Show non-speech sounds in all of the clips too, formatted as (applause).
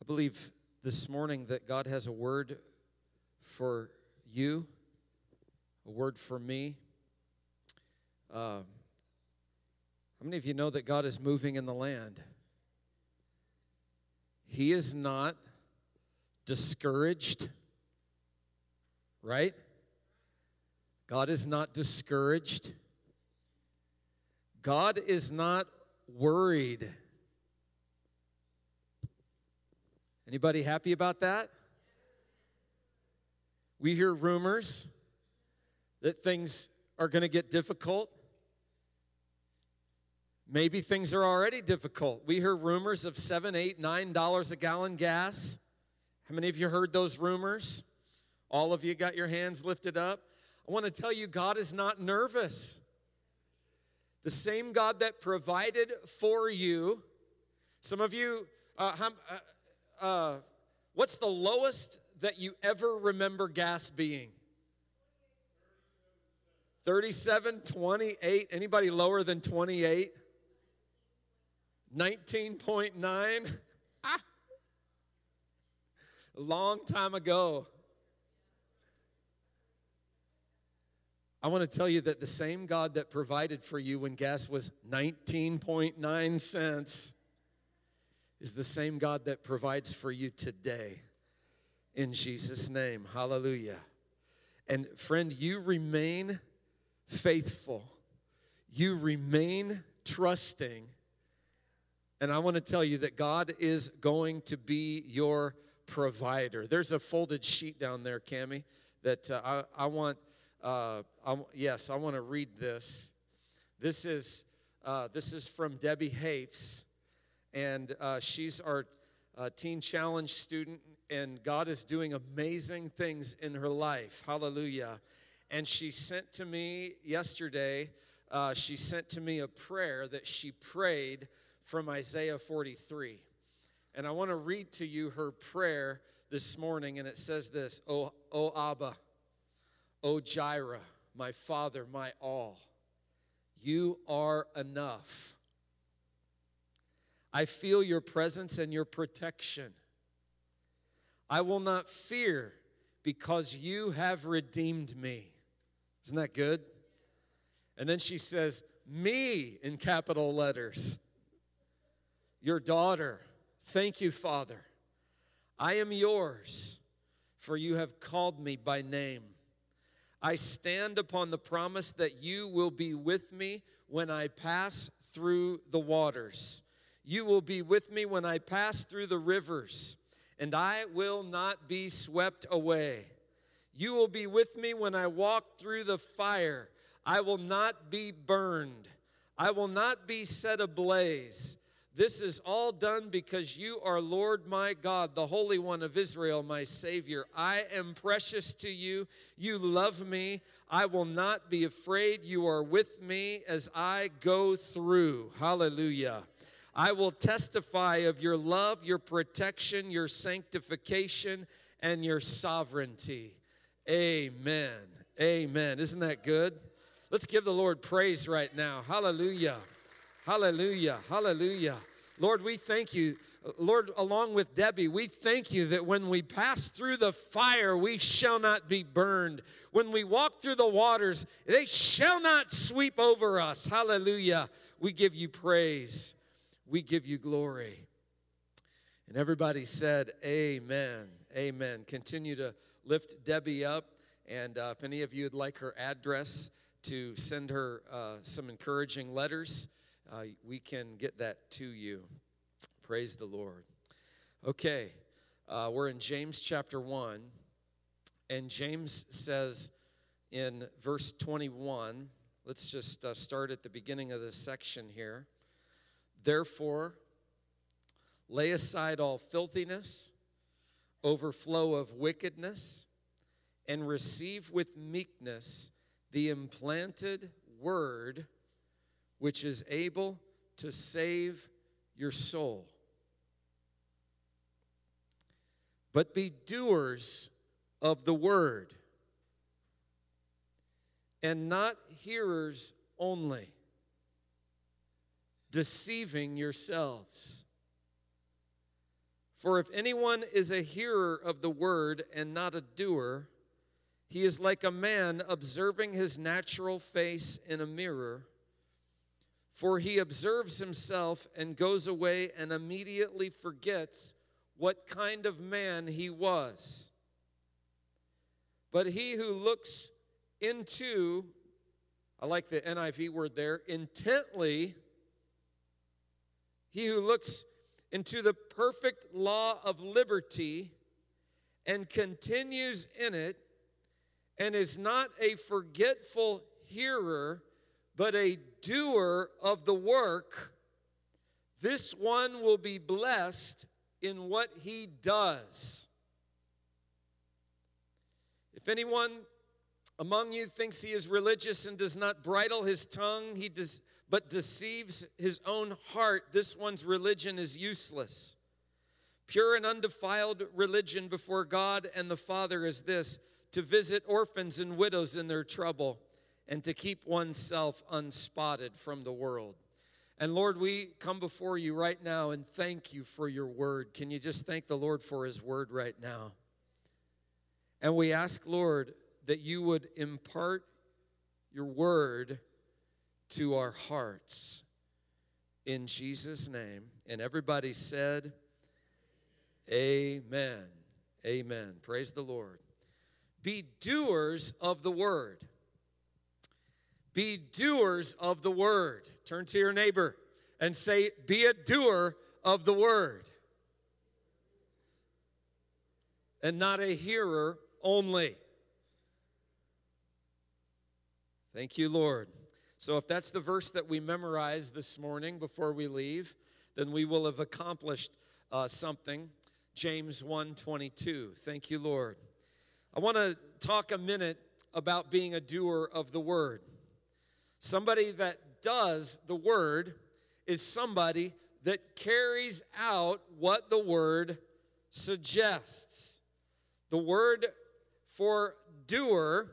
I believe this morning that God has a word for you, a word for me. Uh, how many of you know that God is moving in the land? He is not discouraged, right? God is not discouraged. God is not worried. Anybody happy about that? We hear rumors that things are going to get difficult. Maybe things are already difficult. We hear rumors of seven, eight, nine dollars a gallon gas. How many of you heard those rumors? All of you got your hands lifted up. I want to tell you, God is not nervous. The same God that provided for you. Some of you, uh, how, uh, uh, what's the lowest that you ever remember gas being? 37, 28. Anybody lower than 28? 19.9. (laughs) Ah. A long time ago. I want to tell you that the same God that provided for you when gas was 19.9 cents is the same God that provides for you today. In Jesus' name. Hallelujah. And friend, you remain faithful, you remain trusting. And I want to tell you that God is going to be your provider. There's a folded sheet down there, Cami, that uh, I, I, want. Uh, I, yes, I want to read this. This is uh, this is from Debbie Hafes, and uh, she's our uh, Teen Challenge student, and God is doing amazing things in her life. Hallelujah. And she sent to me yesterday, uh, she sent to me a prayer that she prayed from Isaiah 43. And I want to read to you her prayer this morning, and it says this O, o Abba, O Jireh, my Father, my all, you are enough. I feel your presence and your protection. I will not fear because you have redeemed me. Isn't that good? And then she says, Me in capital letters. Your daughter. Thank you, Father. I am yours, for you have called me by name. I stand upon the promise that you will be with me when I pass through the waters. You will be with me when I pass through the rivers, and I will not be swept away. You will be with me when I walk through the fire. I will not be burned. I will not be set ablaze. This is all done because you are Lord my God, the Holy One of Israel, my Savior. I am precious to you. You love me. I will not be afraid. You are with me as I go through. Hallelujah. I will testify of your love, your protection, your sanctification, and your sovereignty. Amen. Amen. Isn't that good? Let's give the Lord praise right now. Hallelujah. Hallelujah. Hallelujah. Lord, we thank you. Lord, along with Debbie, we thank you that when we pass through the fire, we shall not be burned. When we walk through the waters, they shall not sweep over us. Hallelujah. We give you praise we give you glory. And everybody said, Amen. Amen. Continue to lift Debbie up. And uh, if any of you would like her address to send her uh, some encouraging letters, uh, we can get that to you. Praise the Lord. Okay, uh, we're in James chapter 1. And James says in verse 21, let's just uh, start at the beginning of this section here. Therefore, lay aside all filthiness, overflow of wickedness, and receive with meekness the implanted word which is able to save your soul. But be doers of the word and not hearers only deceiving yourselves. For if anyone is a hearer of the word and not a doer, he is like a man observing his natural face in a mirror. For he observes himself and goes away and immediately forgets what kind of man he was. But he who looks into, I like the NIV word there, intently, he who looks into the perfect law of liberty and continues in it and is not a forgetful hearer, but a doer of the work, this one will be blessed in what he does. If anyone among you thinks he is religious and does not bridle his tongue, he does, but deceives his own heart, this one's religion is useless. Pure and undefiled religion before God and the Father is this to visit orphans and widows in their trouble and to keep oneself unspotted from the world. And Lord, we come before you right now and thank you for your word. Can you just thank the Lord for his word right now? And we ask, Lord, that you would impart your word to our hearts. In Jesus' name. And everybody said, Amen. Amen. Praise the Lord. Be doers of the word. Be doers of the word. Turn to your neighbor and say, Be a doer of the word. And not a hearer only. Thank you, Lord. So, if that's the verse that we memorize this morning before we leave, then we will have accomplished uh, something. James 1:22. Thank you, Lord. I want to talk a minute about being a doer of the word. Somebody that does the word is somebody that carries out what the word suggests. The word for doer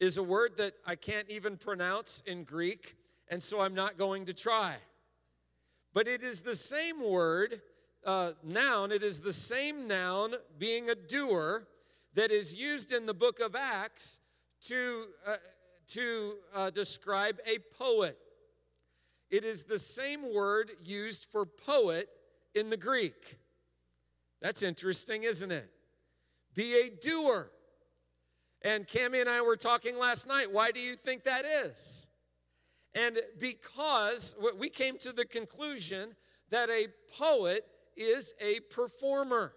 is a word that I can't even pronounce in Greek, and so I'm not going to try. But it is the same word, uh, noun, it is the same noun, being a doer, that is used in the book of Acts to, uh, to uh, describe a poet. It is the same word used for poet in the Greek. That's interesting, isn't it? Be a doer. And Cami and I were talking last night. Why do you think that is? And because we came to the conclusion that a poet is a performer.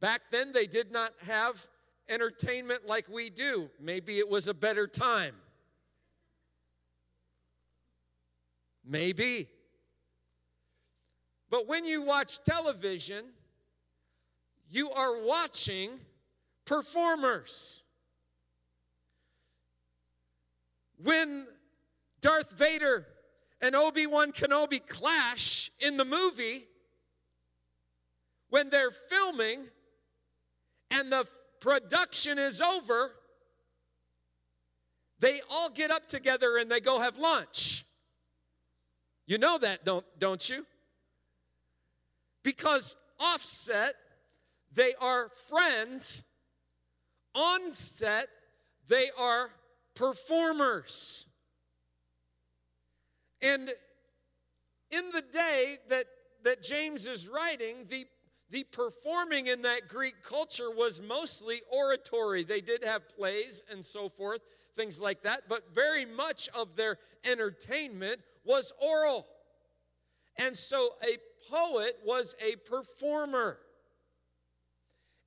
Back then, they did not have entertainment like we do. Maybe it was a better time. Maybe. But when you watch television, you are watching performers. When Darth Vader and Obi Wan Kenobi clash in the movie, when they're filming and the production is over, they all get up together and they go have lunch. You know that, don't, don't you? Because offset, they are friends on set, they are performers. And in the day that, that James is writing, the, the performing in that Greek culture was mostly oratory. They did have plays and so forth, things like that, but very much of their entertainment was oral. And so a poet was a performer.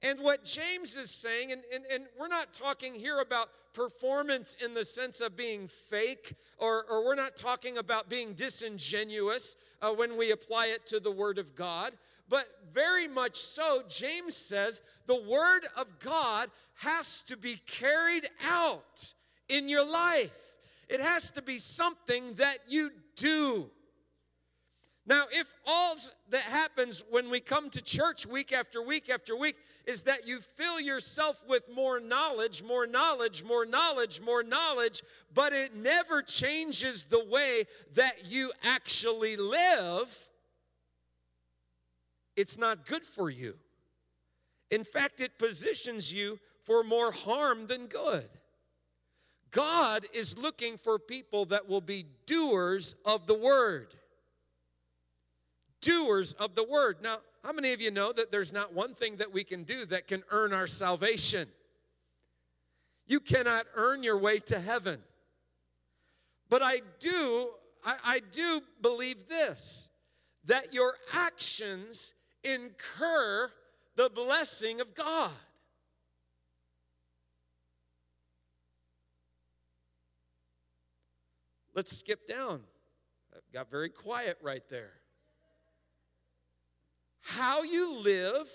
And what James is saying, and, and, and, we're not talking here about performance in the sense of being fake, or, or we're not talking about being disingenuous uh, when we apply it to the Word of God, but very much so, James says the Word of God has to be carried out in your life. It has to be something that you do. Now, if all that happens when we come to church week after week after week is that you fill yourself with more knowledge, more knowledge, more knowledge, more knowledge, but it never changes the way that you actually live, it's not good for you. In fact, it positions you for more harm than good. God is looking for people that will be doers of the word. Doers of the word. Now, how many of you know that there's not one thing that we can do that can earn our salvation? You cannot earn your way to heaven. But I do, I, I do believe this that your actions incur the blessing of God. Let's skip down. I got very quiet right there. How you live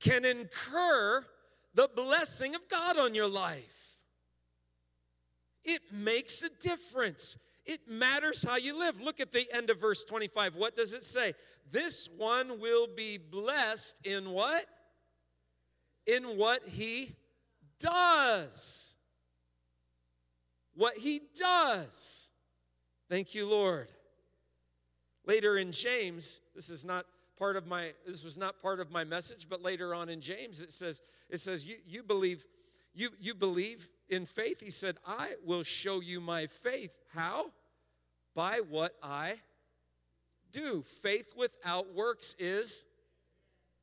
can incur the blessing of God on your life. It makes a difference. It matters how you live. Look at the end of verse 25. What does it say? This one will be blessed in what? In what he does. What he does. Thank you, Lord. Later in James, this is not part of my this was not part of my message, but later on in James it says it says you you believe you you believe in faith. He said, "I will show you my faith." How? By what I do. Faith without works is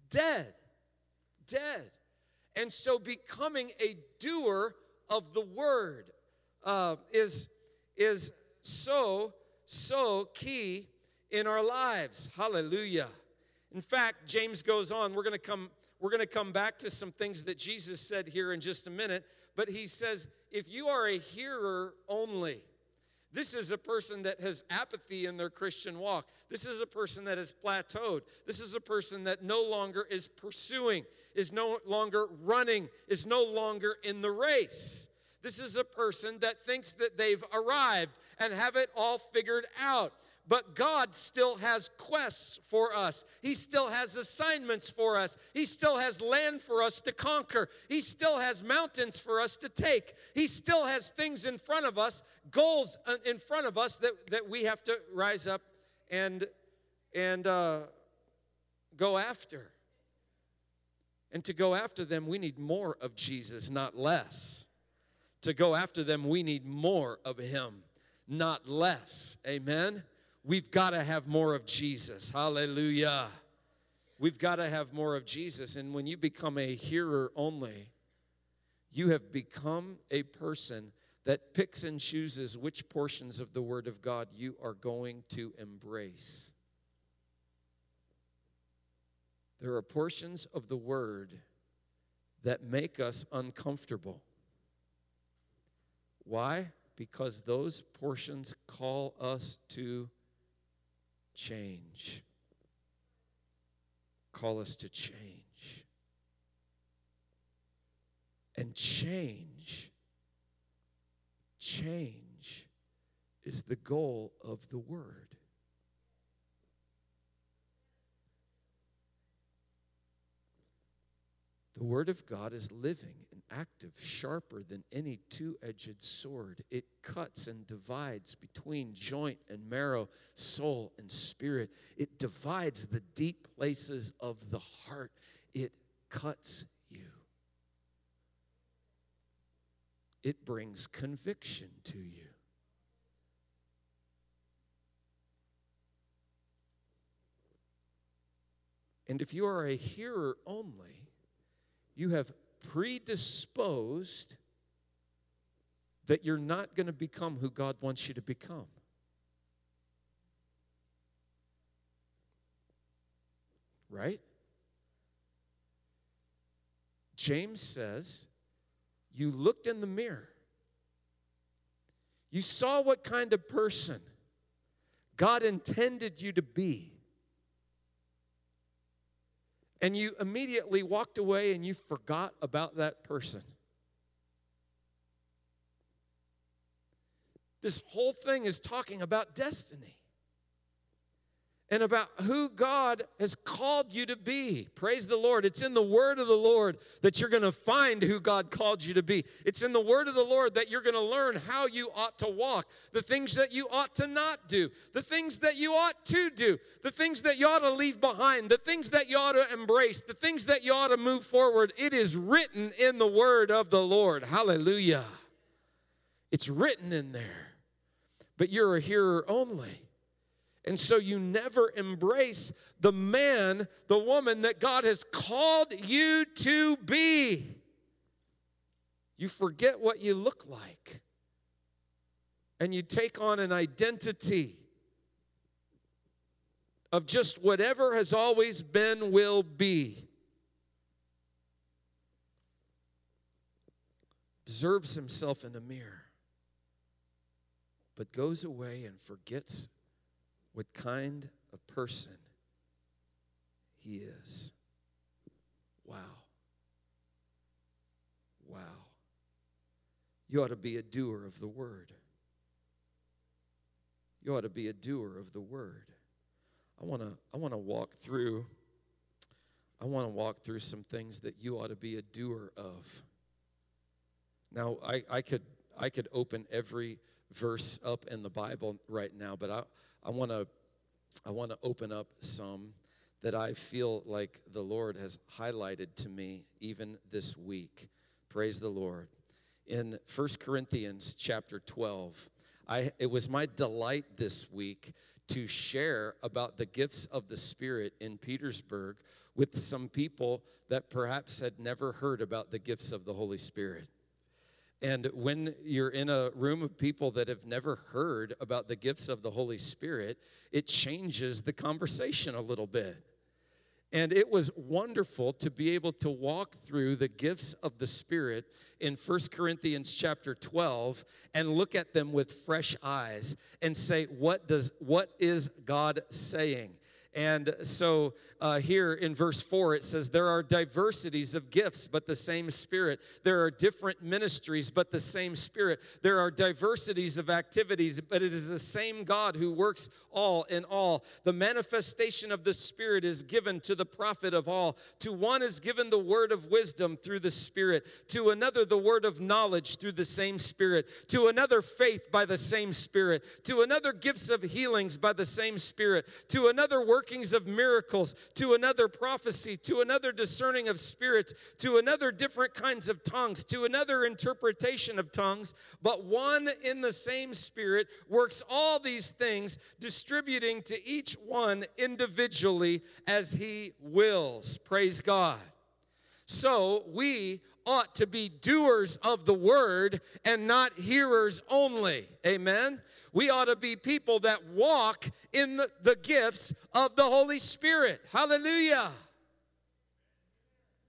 dead. Dead. And so becoming a doer of the word uh, is, is so, so key in our lives. Hallelujah. In fact, James goes on. We're going to come we're going to come back to some things that Jesus said here in just a minute, but he says if you are a hearer only, this is a person that has apathy in their Christian walk. This is a person that has plateaued. This is a person that no longer is pursuing, is no longer running, is no longer in the race. This is a person that thinks that they've arrived and have it all figured out. But God still has quests for us. He still has assignments for us. He still has land for us to conquer. He still has mountains for us to take. He still has things in front of us, goals uh, in front of us that, that we have to rise up and, and uh, go after. And to go after them, we need more of Jesus, not less. To go after them, we need more of Him, not less. Amen. We've got to have more of Jesus. Hallelujah. We've got to have more of Jesus. And when you become a hearer only, you have become a person that picks and chooses which portions of the Word of God you are going to embrace. There are portions of the Word that make us uncomfortable. Why? Because those portions call us to change. Call us to change. And change, change is the goal of the Word. The Word of God is living active, sharper than any two edged sword. It cuts and divides between joint and marrow, soul and spirit. It divides the deep places of the heart. It cuts you. It brings conviction to you. And if you are a hearer only, you have predisposed that you're not going to become who God wants you to become. Right? James says, You looked in the mirror. You saw what kind of person God intended you to be and you immediately walked away and you forgot about that person. This whole thing is talking about destiny. And about who God has called you to be. Praise the Lord. It's in the word of the Lord that you're going to find who God called you to be. It's in the word of the Lord that you're going to learn how you ought to walk, the things that you ought to not do, the things that you ought to do, the things that you ought to leave behind, the things that you ought to embrace, the things that you ought to move forward. It is written in the word of the Lord. Hallelujah. It's written in there. But you're a hearer only. And so you never embrace the man, the woman that God has called you to be. You forget what you look like. And you take on an identity of just whatever has always been, will be. Observes himself in a mirror, but goes away and forgets what kind of person he is. Wow. Wow. You ought to be a doer of the word. You ought to be a doer of the word. I want to I want to walk through I want to walk through some things that you ought to be a doer of. Now, I, I could I could open every verse up in the Bible right now, but I, I want to I want to open up some that I feel like the Lord has highlighted to me even this week. Praise the Lord. In 1 Corinthians chapter 12, I, it was my delight this week to share about the gifts of the Spirit in Petersburg with some people that perhaps had never heard about the gifts of the Holy Spirit. And when you're in a room of people that have never heard about the gifts of the Holy Spirit, it changes the conversation a little bit. And it was wonderful to be able to walk through the gifts of the Spirit in 1 Corinthians chapter 12 and look at them with fresh eyes and say, what does what is God saying? And so uh, here in verse 4, it says, There are diversities of gifts, but the same Spirit. There are different ministries, but the same Spirit. There are diversities of activities, but it is the same God who works all in all. The manifestation of the Spirit is given to the profit of all. To one is given the word of wisdom through the Spirit, to another, the word of knowledge through the same Spirit, to another, faith by the same Spirit, to another, gifts of healings by the same Spirit, to another, workings of miracles to another prophecy, to another discerning of spirits, to another different kinds of tongues, to another interpretation of tongues. But one in the same Spirit works all these things, distributing to each one individually as he wills. Praise God. So we ought to be doers of the word and not hearers only. Amen. We ought to be people that walk in the, the gifts of the Holy Spirit. Hallelujah.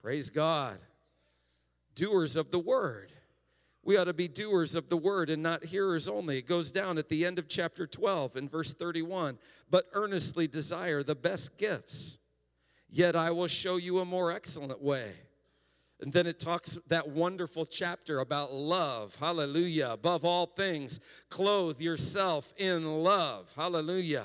Praise God. Doers of the word. We ought to be doers of the word and not hearers only. It goes down at the end of chapter 12 in verse 31 but earnestly desire the best gifts. Yet I will show you a more excellent way. And then it talks that wonderful chapter about love. Hallelujah. Above all things, clothe yourself in love. Hallelujah.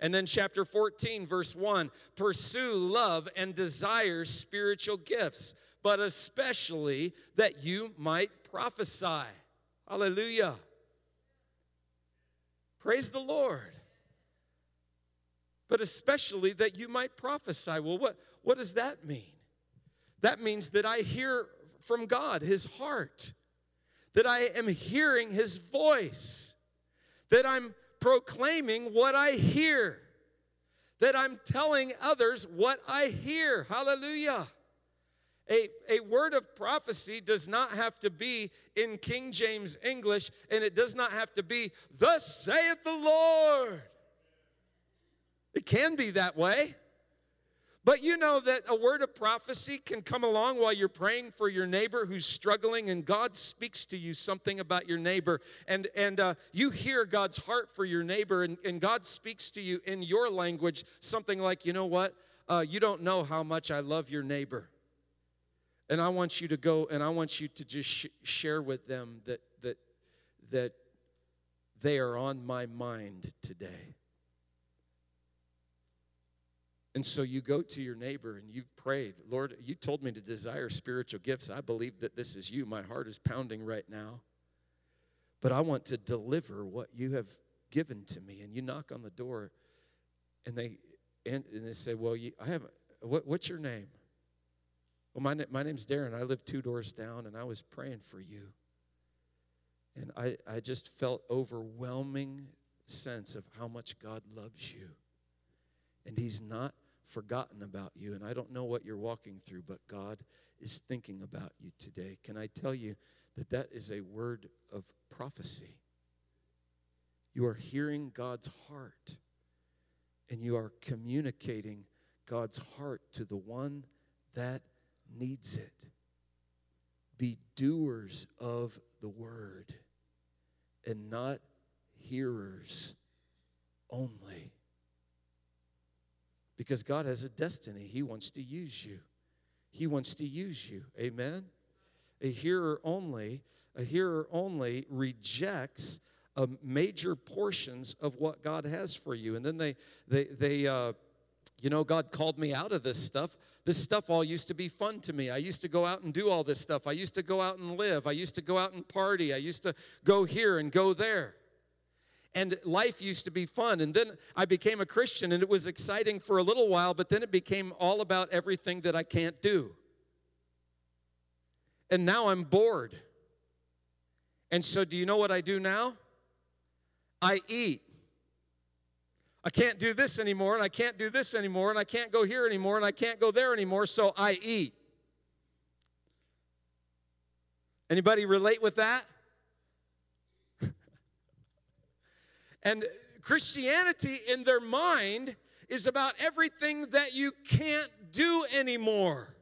And then chapter 14, verse 1 pursue love and desire spiritual gifts, but especially that you might prophesy. Hallelujah. Praise the Lord. But especially that you might prophesy. Well, what, what does that mean? That means that I hear from God, His heart, that I am hearing His voice, that I'm proclaiming what I hear, that I'm telling others what I hear. Hallelujah. A, a word of prophecy does not have to be in King James English, and it does not have to be, Thus saith the Lord. It can be that way. But you know that a word of prophecy can come along while you're praying for your neighbor who's struggling, and God speaks to you something about your neighbor, and, and uh, you hear God's heart for your neighbor, and, and God speaks to you in your language something like, you know what? Uh, you don't know how much I love your neighbor. And I want you to go and I want you to just sh- share with them that, that, that they are on my mind today. And so you go to your neighbor and you've prayed, Lord, you told me to desire spiritual gifts. I believe that this is you. My heart is pounding right now. But I want to deliver what you have given to me. And you knock on the door and they and, and they say, Well, you, I have what, what's your name? Well, my, my name's Darren. I live two doors down, and I was praying for you. And I, I just felt overwhelming sense of how much God loves you. And He's not forgotten about you. And I don't know what you're walking through, but God is thinking about you today. Can I tell you that that is a word of prophecy? You are hearing God's heart, and you are communicating God's heart to the one that needs it. Be doers of the word and not hearers only. Because God has a destiny, He wants to use you. He wants to use you. Amen? A hearer only, a hearer only rejects uh, major portions of what God has for you. And then they, they, they, uh, you know, God called me out of this stuff. This stuff all used to be fun to me. I used to go out and do all this stuff. I used to go out and live. I used to go out and party. I used to go here and go there. And life used to be fun. And then I became a Christian and it was exciting for a little while, but then it became all about everything that I can't do. And now I'm bored. And so, do you know what I do now? I eat. I can't do this anymore, and I can't do this anymore, and I can't go here anymore, and I can't go there anymore, so I eat. Anybody relate with that? And Christianity in their mind is about everything that you can't do anymore.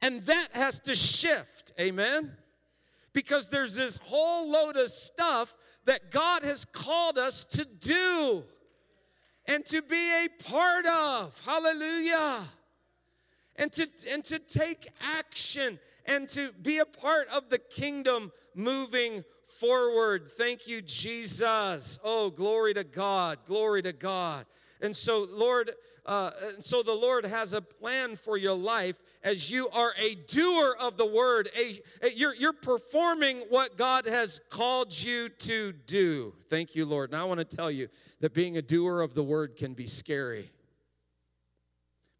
And that has to shift, amen? Because there's this whole load of stuff that God has called us to do and to be a part of. Hallelujah. And to, and to take action and to be a part of the kingdom moving forward. Thank you, Jesus. Oh, glory to God. Glory to God. And so, Lord, uh, and so the Lord has a plan for your life as you are a doer of the word. A, a, you're, you're performing what God has called you to do. Thank you, Lord. And I want to tell you that being a doer of the word can be scary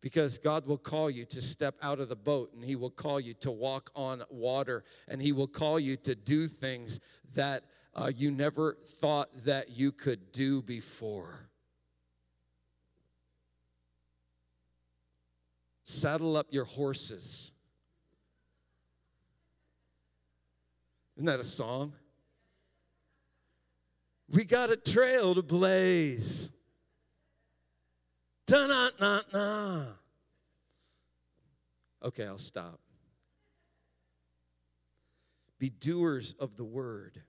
because God will call you to step out of the boat and He will call you to walk on water and He will call you to do things that uh, you never thought that you could do before. Saddle up your horses. Isn't that a song? We got a trail to blaze. Da na na na. Okay, I'll stop. Be doers of the word,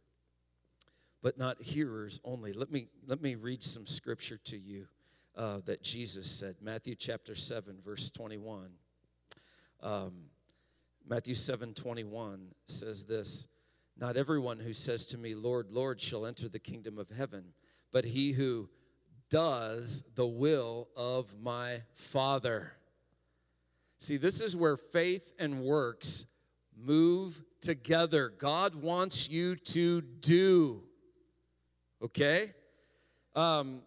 but not hearers only. Let me let me read some scripture to you uh, that Jesus said. Matthew chapter seven, verse twenty-one. Um, Matthew seven twenty-one says this. Not everyone who says to me, Lord, Lord, shall enter the kingdom of heaven, but he who does the will of my Father. See, this is where faith and works move together. God wants you to do. Okay? Um,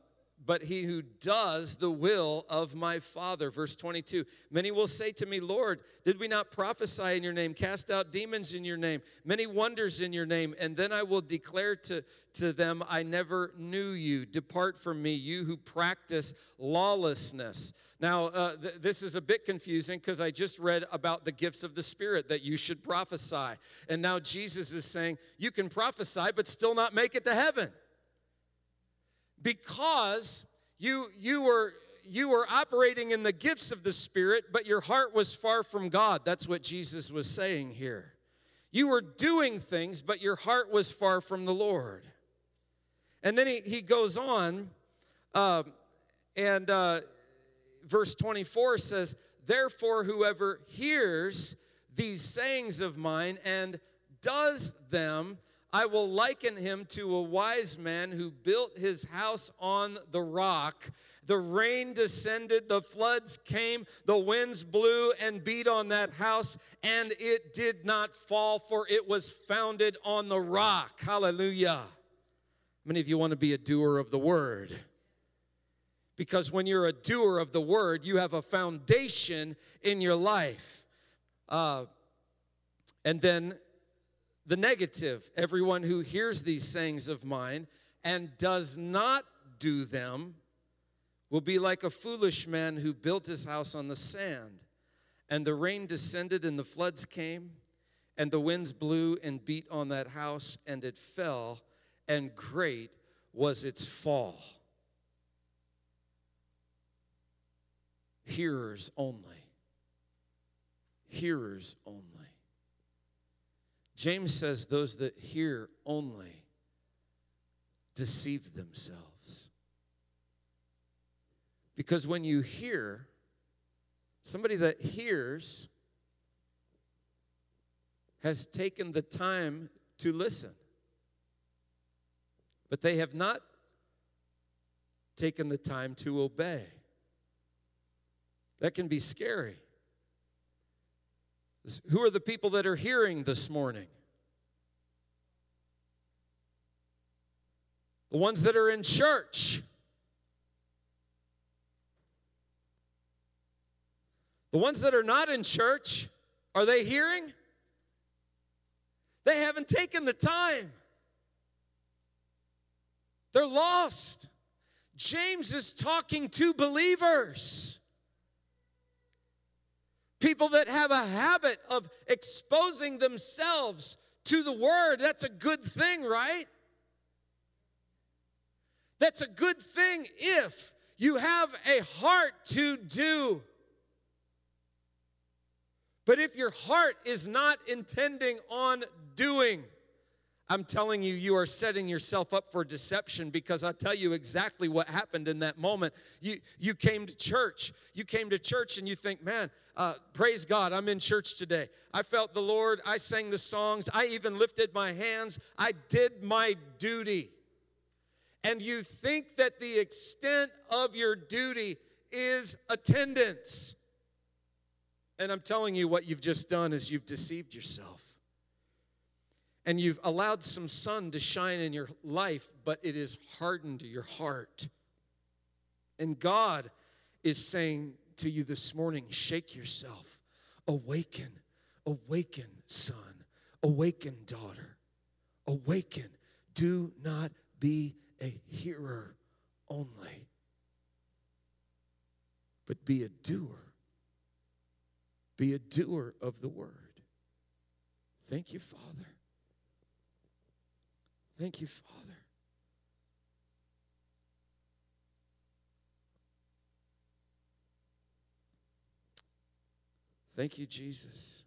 but he who does the will of my Father. Verse 22 Many will say to me, Lord, did we not prophesy in your name, cast out demons in your name, many wonders in your name? And then I will declare to, to them, I never knew you. Depart from me, you who practice lawlessness. Now, uh, th- this is a bit confusing because I just read about the gifts of the Spirit that you should prophesy. And now Jesus is saying, you can prophesy, but still not make it to heaven because you you were you were operating in the gifts of the spirit but your heart was far from god. That's what jesus was saying here. You were doing things but your heart was far from the lord. And then he, he goes on uh, and uh, verse 24 says therefore whoever hears these sayings of mine and does them I will liken him to a wise man who built his house on the rock. The rain descended, the floods came, the winds blew and beat on that house, and it did not fall, for it was founded on the rock. Hallelujah. Many of you want to be a doer of the word. Because when you're a doer of the word, you have a foundation in your life. Uh, and then the negative everyone who hears these sayings of mine and does not do them will be like a foolish man who built his house on the sand. And the rain descended, and the floods came, and the winds blew and beat on that house, and it fell, and great was its fall. Hearers only. Hearers only. James says those that hear only deceive themselves. Because when you hear, somebody that hears has taken the time to listen, but they have not taken the time to obey. That can be scary. Who are the people that are hearing this morning? The ones that are in church. The ones that are not in church, are they hearing? They haven't taken the time. They're lost. James is talking to believers. People that have a habit of exposing themselves to the word. That's a good thing, right? That's a good thing if you have a heart to do. But if your heart is not intending on doing, I'm telling you, you are setting yourself up for deception because I'll tell you exactly what happened in that moment. You, you came to church. You came to church and you think, man, uh, praise God, I'm in church today. I felt the Lord. I sang the songs. I even lifted my hands. I did my duty. And you think that the extent of your duty is attendance. And I'm telling you, what you've just done is you've deceived yourself. And you've allowed some sun to shine in your life, but it is hardened your heart. And God is saying to you this morning shake yourself, awaken, awaken, son, awaken, daughter, awaken. Do not be a hearer only, but be a doer. Be a doer of the word. Thank you, Father. Thank you, Father. Thank you, Jesus.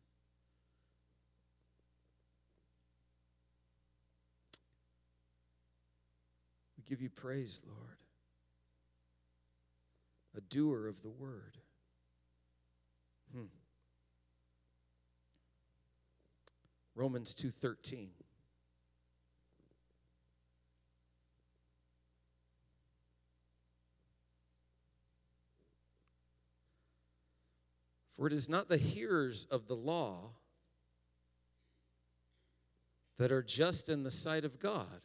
We give you praise, Lord. A doer of the word. Hmm. Romans 2:13 For it is not the hearers of the law that are just in the sight of God,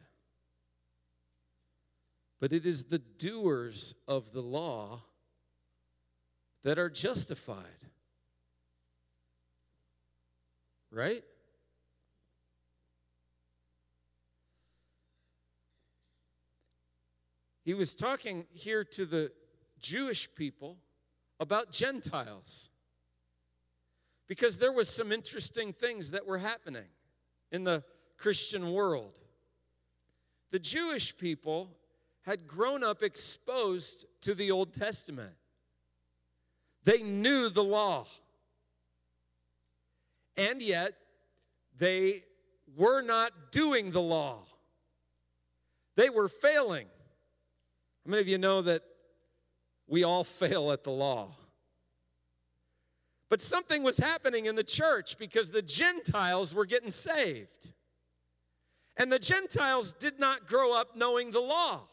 but it is the doers of the law that are justified. Right? He was talking here to the Jewish people about Gentiles because there was some interesting things that were happening in the Christian world. The Jewish people had grown up exposed to the Old Testament. They knew the law. And yet, they were not doing the law. They were failing. How many of you know that we all (laughs) fail at the law? But something was happening in the church because the Gentiles were getting saved. And the Gentiles did not grow up knowing the law.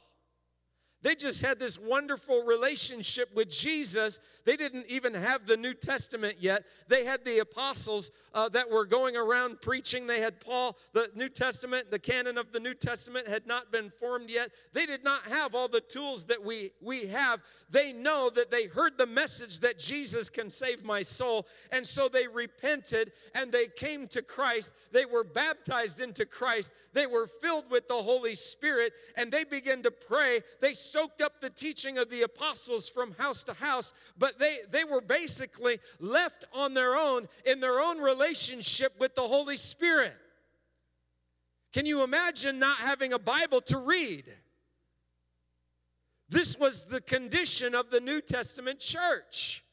They just had this wonderful relationship with Jesus. They didn't even have the New Testament yet. They had the apostles uh, that were going around preaching. They had Paul. The New Testament, the canon of the New Testament had not been formed yet. They did not have all the tools that we, we have. They know that they heard the message that Jesus can save my soul. And so they repented and they came to Christ. They were baptized into Christ. They were filled with the Holy Spirit and they began to pray. They soaked up the teaching of the apostles from house to house, but they, they were basically left on their own in their own relationship with the Holy Spirit. Can you imagine not having a Bible to read? This was the condition of the New Testament church.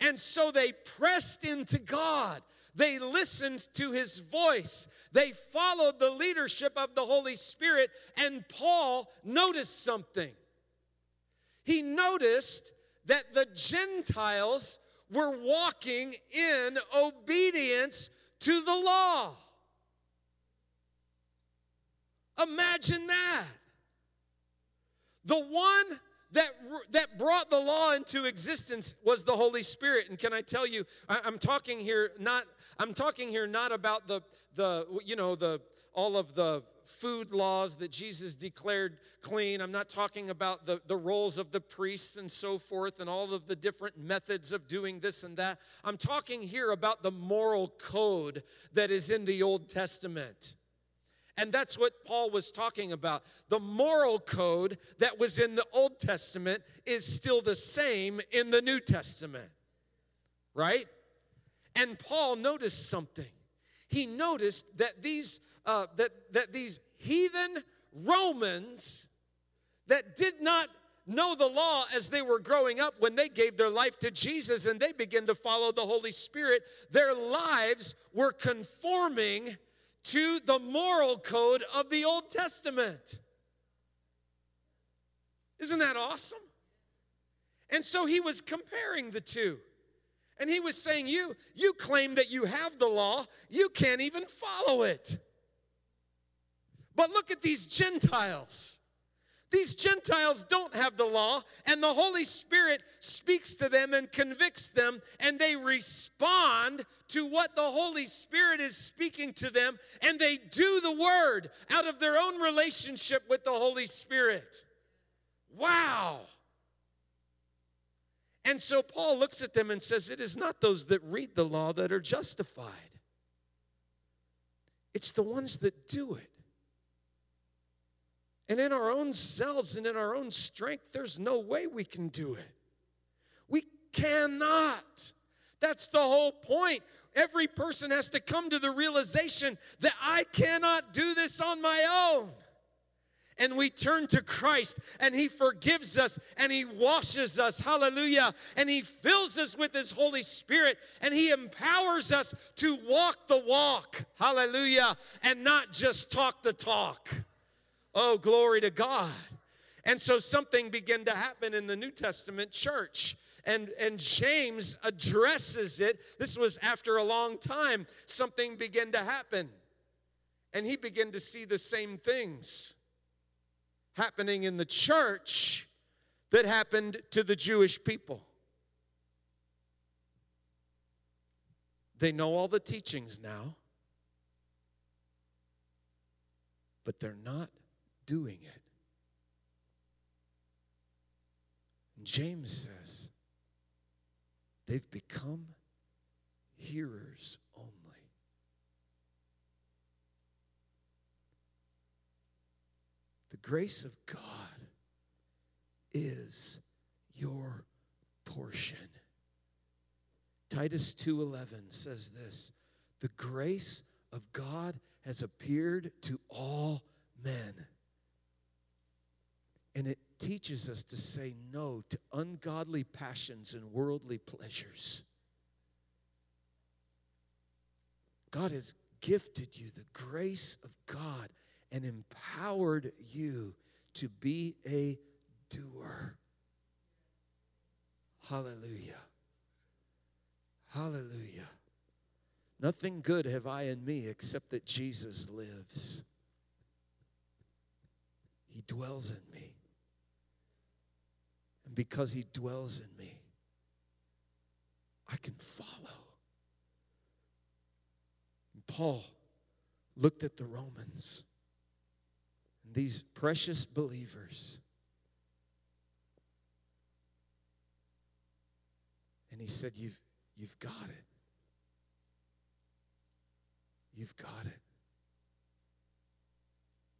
And so they pressed into God. They listened to his voice. They followed the leadership of the Holy Spirit. And Paul noticed something. He noticed that the Gentiles were walking in obedience to the law. Imagine that. The one that, that brought the law into existence was the Holy Spirit. And can I tell you, I, I'm talking here not I'm talking here not about the, the you know, the, all of the food laws that Jesus declared clean. I'm not talking about the, the roles of the priests and so forth and all of the different methods of doing this and that. I'm talking here about the moral code that is in the Old Testament. And that's what Paul was talking about. The moral code that was in the Old Testament is still the same in the New Testament, right? And Paul noticed something. He noticed that these, uh, that, that these heathen Romans that did not know the law as they were growing up when they gave their life to Jesus and they began to follow the Holy Spirit, their lives were conforming to the moral code of the Old Testament. Isn't that awesome? And so he was comparing the two. And he was saying, You, you claim that you have the law, you can't even follow it. But look at these Gentiles. These Gentiles don't have the law, and the Holy Spirit speaks to them and convicts them, and they respond to what the Holy Spirit is speaking to them, and they do the word out of their own relationship with the Holy Spirit. Wow. And so Paul looks at them and says, It is not those that read the law that are justified, it's the ones that do it. And in our own selves and in our own strength, there's no way we can do it. We cannot. That's the whole point. Every person has to come to the realization that I cannot do this on my own and we turn to Christ and He forgives us and He washes us. Hallelujah. And He fills us with His Holy Spirit and He empowers us to walk the walk. Hallelujah. And not just talk the talk. Oh, glory to God. And so something began to happen in the New Testament church. And, and James addresses it. This was after a long time, something began to happen. And he began to see the same things happening in the church that happened to the Jewish people. They know all the teachings now, but they're not doing it. James says they've become hearers The grace of God is your portion. Titus 2:11 says this, "The grace of God has appeared to all men." And it teaches us to say no to ungodly passions and worldly pleasures. God has gifted you the grace of God and empowered you to be a doer. Hallelujah. Hallelujah. Nothing good have I in me except that Jesus lives. He dwells in me. And because he dwells in me, I can follow. And Paul looked at the Romans and these precious believers. And he said, You've, you've got it. You've got it.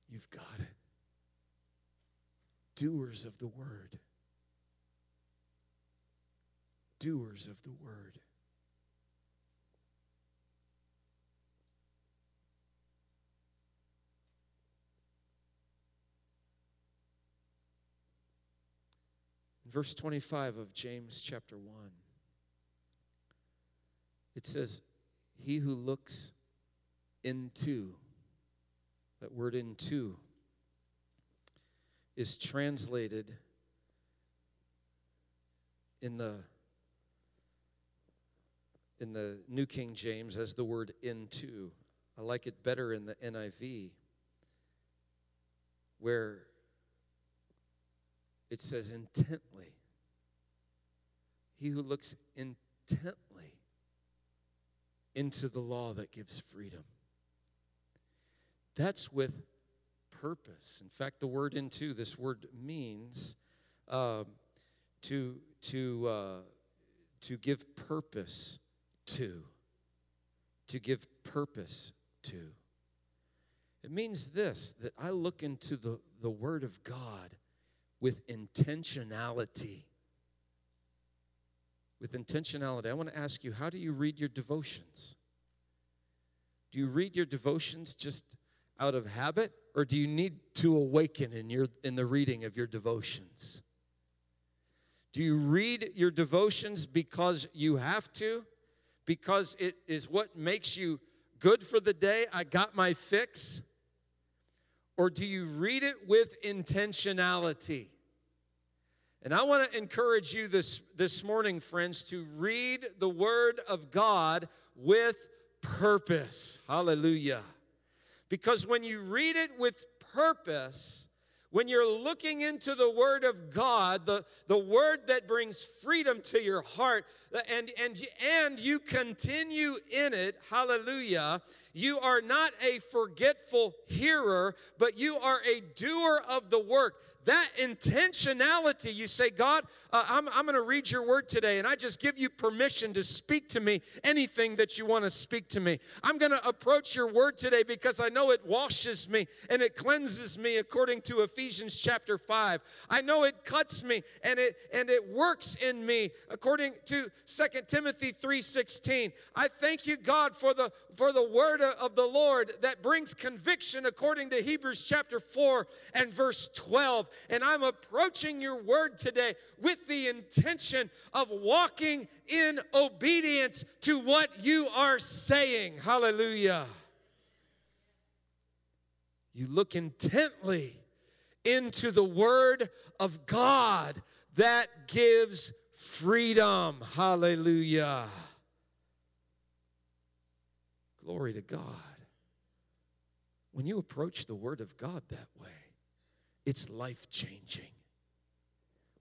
You've got it. Doers of the word. Doers of the word. Verse 25 of James chapter 1, it says, He who looks into, that word into, is translated in the in the New King James as the word into. I like it better in the NIV where it says intently. He who looks intently into the law that gives freedom. That's with purpose. In fact, the word into, this word means uh, to, to, uh, to give purpose to. To give purpose to. It means this that I look into the, the Word of God with intentionality. With intentionality. I want to ask you, how do you read your devotions? Do you read your devotions just out of habit, or do you need to awaken in, your, in the reading of your devotions? Do you read your devotions because you have to? Because it is what makes you good for the day? I got my fix? Or do you read it with intentionality? And I want to encourage you this, this morning, friends, to read the Word of God with purpose. Hallelujah. Because when you read it with purpose, when you're looking into the Word of God, the, the Word that brings freedom to your heart, and, and, and you continue in it, hallelujah, you are not a forgetful hearer, but you are a doer of the work. That intentionality, you say, God, uh, I'm, I'm going to read your word today, and I just give you permission to speak to me anything that you want to speak to me. I'm going to approach your word today because I know it washes me and it cleanses me according to Ephesians chapter 5. I know it cuts me and it and it works in me according to 2 Timothy 3:16. I thank you, God, for the for the word of the Lord that brings conviction according to Hebrews chapter 4 and verse 12. And I'm approaching your word today with the intention of walking in obedience to what you are saying. Hallelujah. You look intently into the word of God that gives freedom. Hallelujah. Glory to God. When you approach the Word of God that way, it's life changing.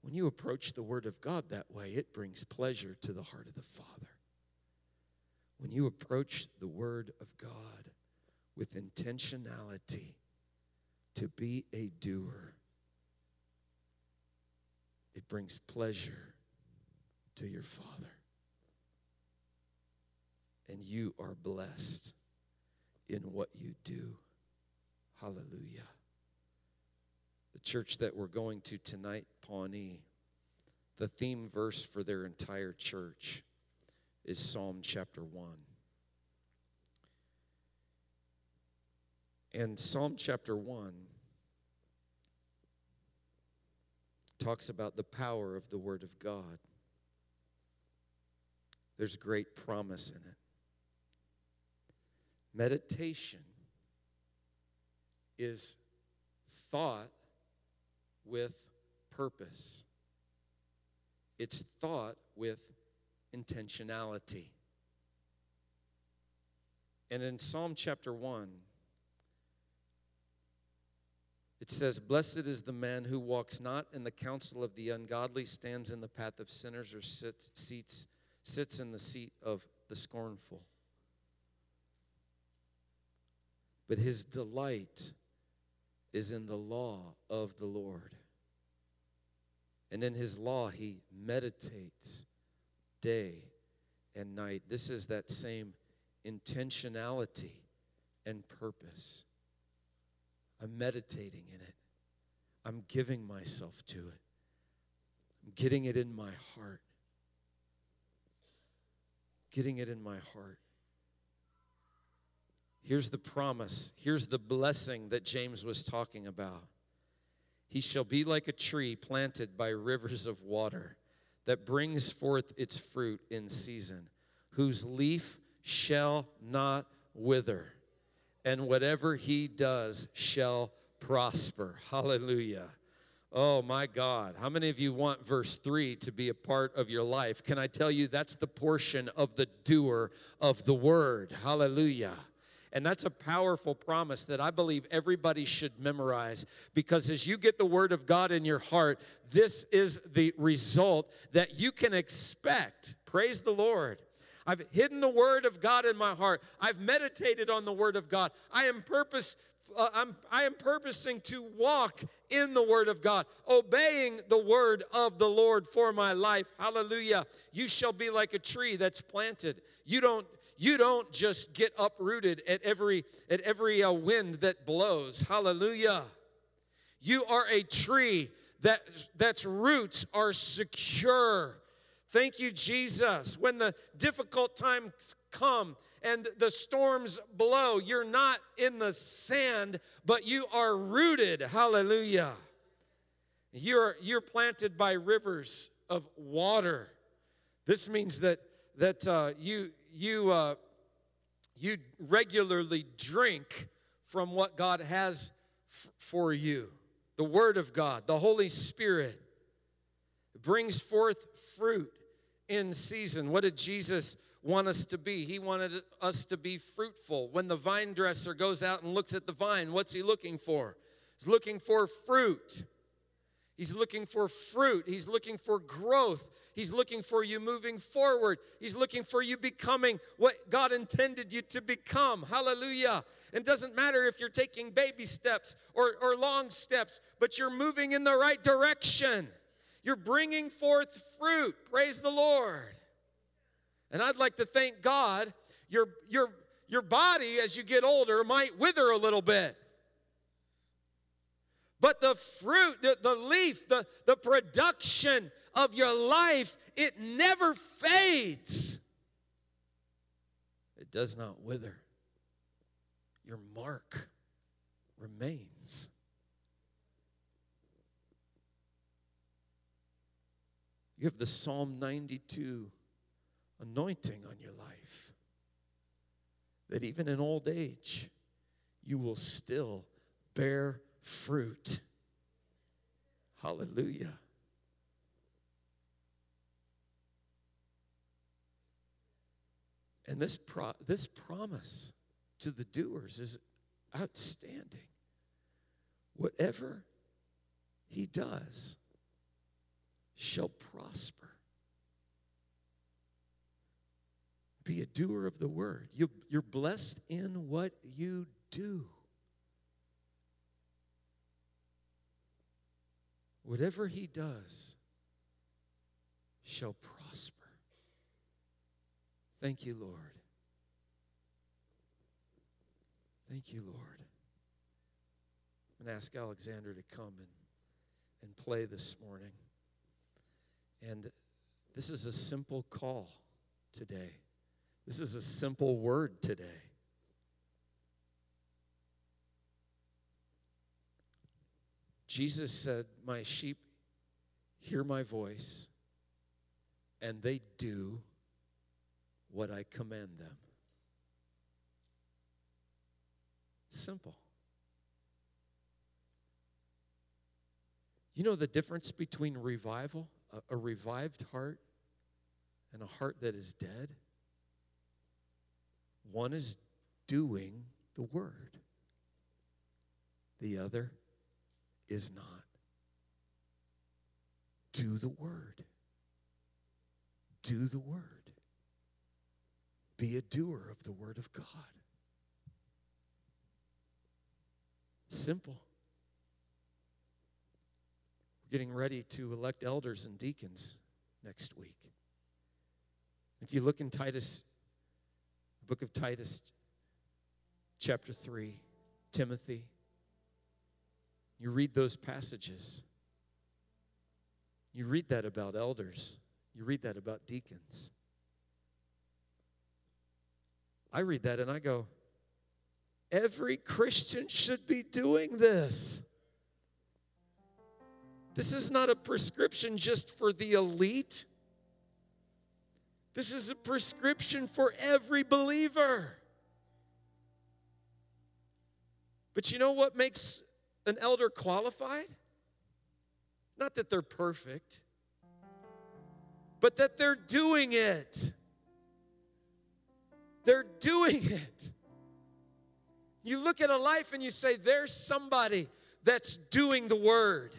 When you approach the Word of God that way, it brings pleasure to the heart of the Father. When you approach the Word of God with intentionality to be a doer, it brings pleasure to your Father and you are blessed in what you do. Hallelujah. The church that we're going to tonight, Pawnee, the theme verse for their entire church is Psalm chapter 1. And Psalm chapter 1 talks about the power of the Word of God. There's great promise in it. Meditation is thought with purpose, it's thought with intentionality. And in Psalm chapter 1, It says, Blessed is the man who walks not in the counsel of the ungodly, stands in the path of sinners, or sits, seats, sits in the seat of the scornful. But his delight is in the law of the Lord. And in his law he meditates day and night. This is that same intentionality and purpose. I'm meditating in it, I'm giving myself to it, I'm getting it in my heart. Getting it in my heart. Here's the promise. Here's the blessing that James was talking about. He shall be like a tree planted by rivers of water that brings forth its fruit in season, whose leaf shall not wither, and whatever he does shall prosper. Hallelujah. Oh my God. How many of you want verse 3 to be a part of your life? Can I tell you that's the portion of the doer of the word? Hallelujah. And that's a powerful promise that I believe everybody should memorize because as you get the Word of God in your heart, this is the result that you can expect. Praise the Lord. I've hidden the Word of God in my heart. I've meditated on the Word of God. I am purpose. Uh, I'm, I am purposing to walk in the Word of God, obeying the Word of the Lord for my life. Hallelujah. You shall be like a tree that's planted. You don't you don't just get uprooted at every at every uh, wind that blows hallelujah you are a tree that that's roots are secure thank you jesus when the difficult times come and the storms blow. You're not in the sand but you are rooted. Hallelujah. You're you're planted by rivers of water. This means that that uh, you you, uh, you regularly drink from what God has f- for you. The Word of God, the Holy Spirit brings forth fruit in season. What did Jesus want us to be? He wanted us to be fruitful. When the vine dresser goes out and looks at the vine, what's he looking for? He's looking for fruit. He's looking for fruit. He's looking for growth. He's looking for you moving forward. He's looking for you becoming what God intended you to become. Hallelujah. It doesn't matter if you're taking baby steps or, or long steps, but you're moving in the right direction. You're bringing forth fruit. Praise the Lord. And I'd like to thank God. Your, your, your body, as you get older, might wither a little bit. But the fruit, the, the leaf, the, the production of your life, it never fades. It does not wither. Your mark remains. You have the Psalm 92 anointing on your life. That even in old age, you will still bear fruit. Hallelujah. And this, pro- this promise to the doers is outstanding. Whatever he does shall prosper. Be a doer of the word. You, you're blessed in what you do. Whatever he does shall prosper. Thank you, Lord. Thank you, Lord. I'm going to ask Alexander to come and, and play this morning. And this is a simple call today. This is a simple word today. Jesus said, My sheep hear my voice, and they do what I command them. Simple. You know the difference between revival, a, a, revived heart, and a heart that is dead? One is doing the word, the other is not. Do the word. Do the word. Be a doer of the word of God. Simple. We're getting ready to elect elders and deacons next week. If you look in Titus, book of Titus, chapter 3, Timothy, you read those passages. You read that about elders. You read that about deacons. I read that and I go, every Christian should be doing this. This is not a prescription just for the elite. This is a prescription for every believer. But you know what makes an elder qualified? Not that they're perfect, but that they're doing it. They're doing it. You look at a life and you say, there's somebody that's doing the word.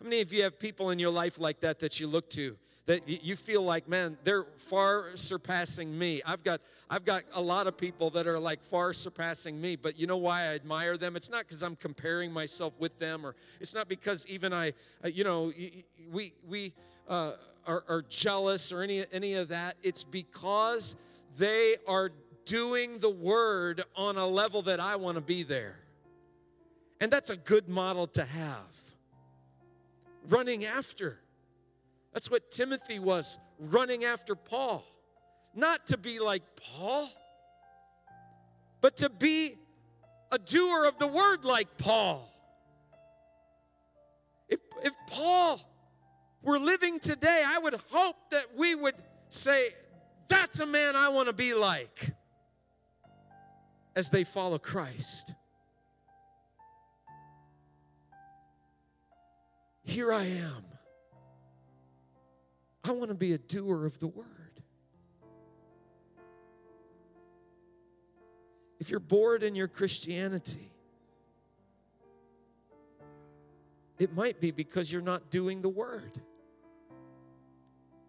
How many of you have people in your life like that that you look to? That you feel like man they're far surpassing me i've got i've got a lot of people that are like far surpassing me but you know why i admire them it's not because i'm comparing myself with them or it's not because even i you know we we uh, are, are jealous or any any of that it's because they are doing the word on a level that I want to be there. And that's a good model to have. Running after. That's what Timothy was running after Paul. Not to be like Paul, but to be a doer of the word like Paul. If, if Paul were living today, I would hope that we would say, That's a man I want to be like as they follow Christ. Here I am. I want to be a doer of the word. If you're bored in your Christianity, it might be because you're not doing the word.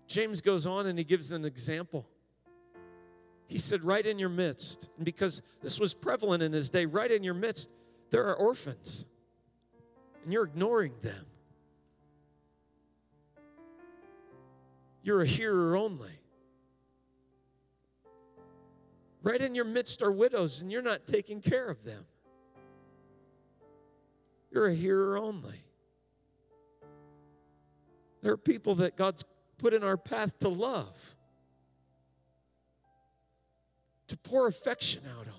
James goes on and he gives an example. He said, Right in your midst, and because this was prevalent in his day, right in your midst, there are orphans, and you're ignoring them. You're a hearer only. Right in your midst are widows, and you're not taking care of them. You're a hearer only. There are people that God's put in our path to love to pour affection out on.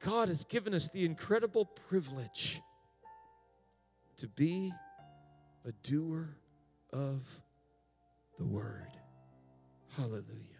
God has given us the incredible privilege to be a doer of the word. Hallelujah.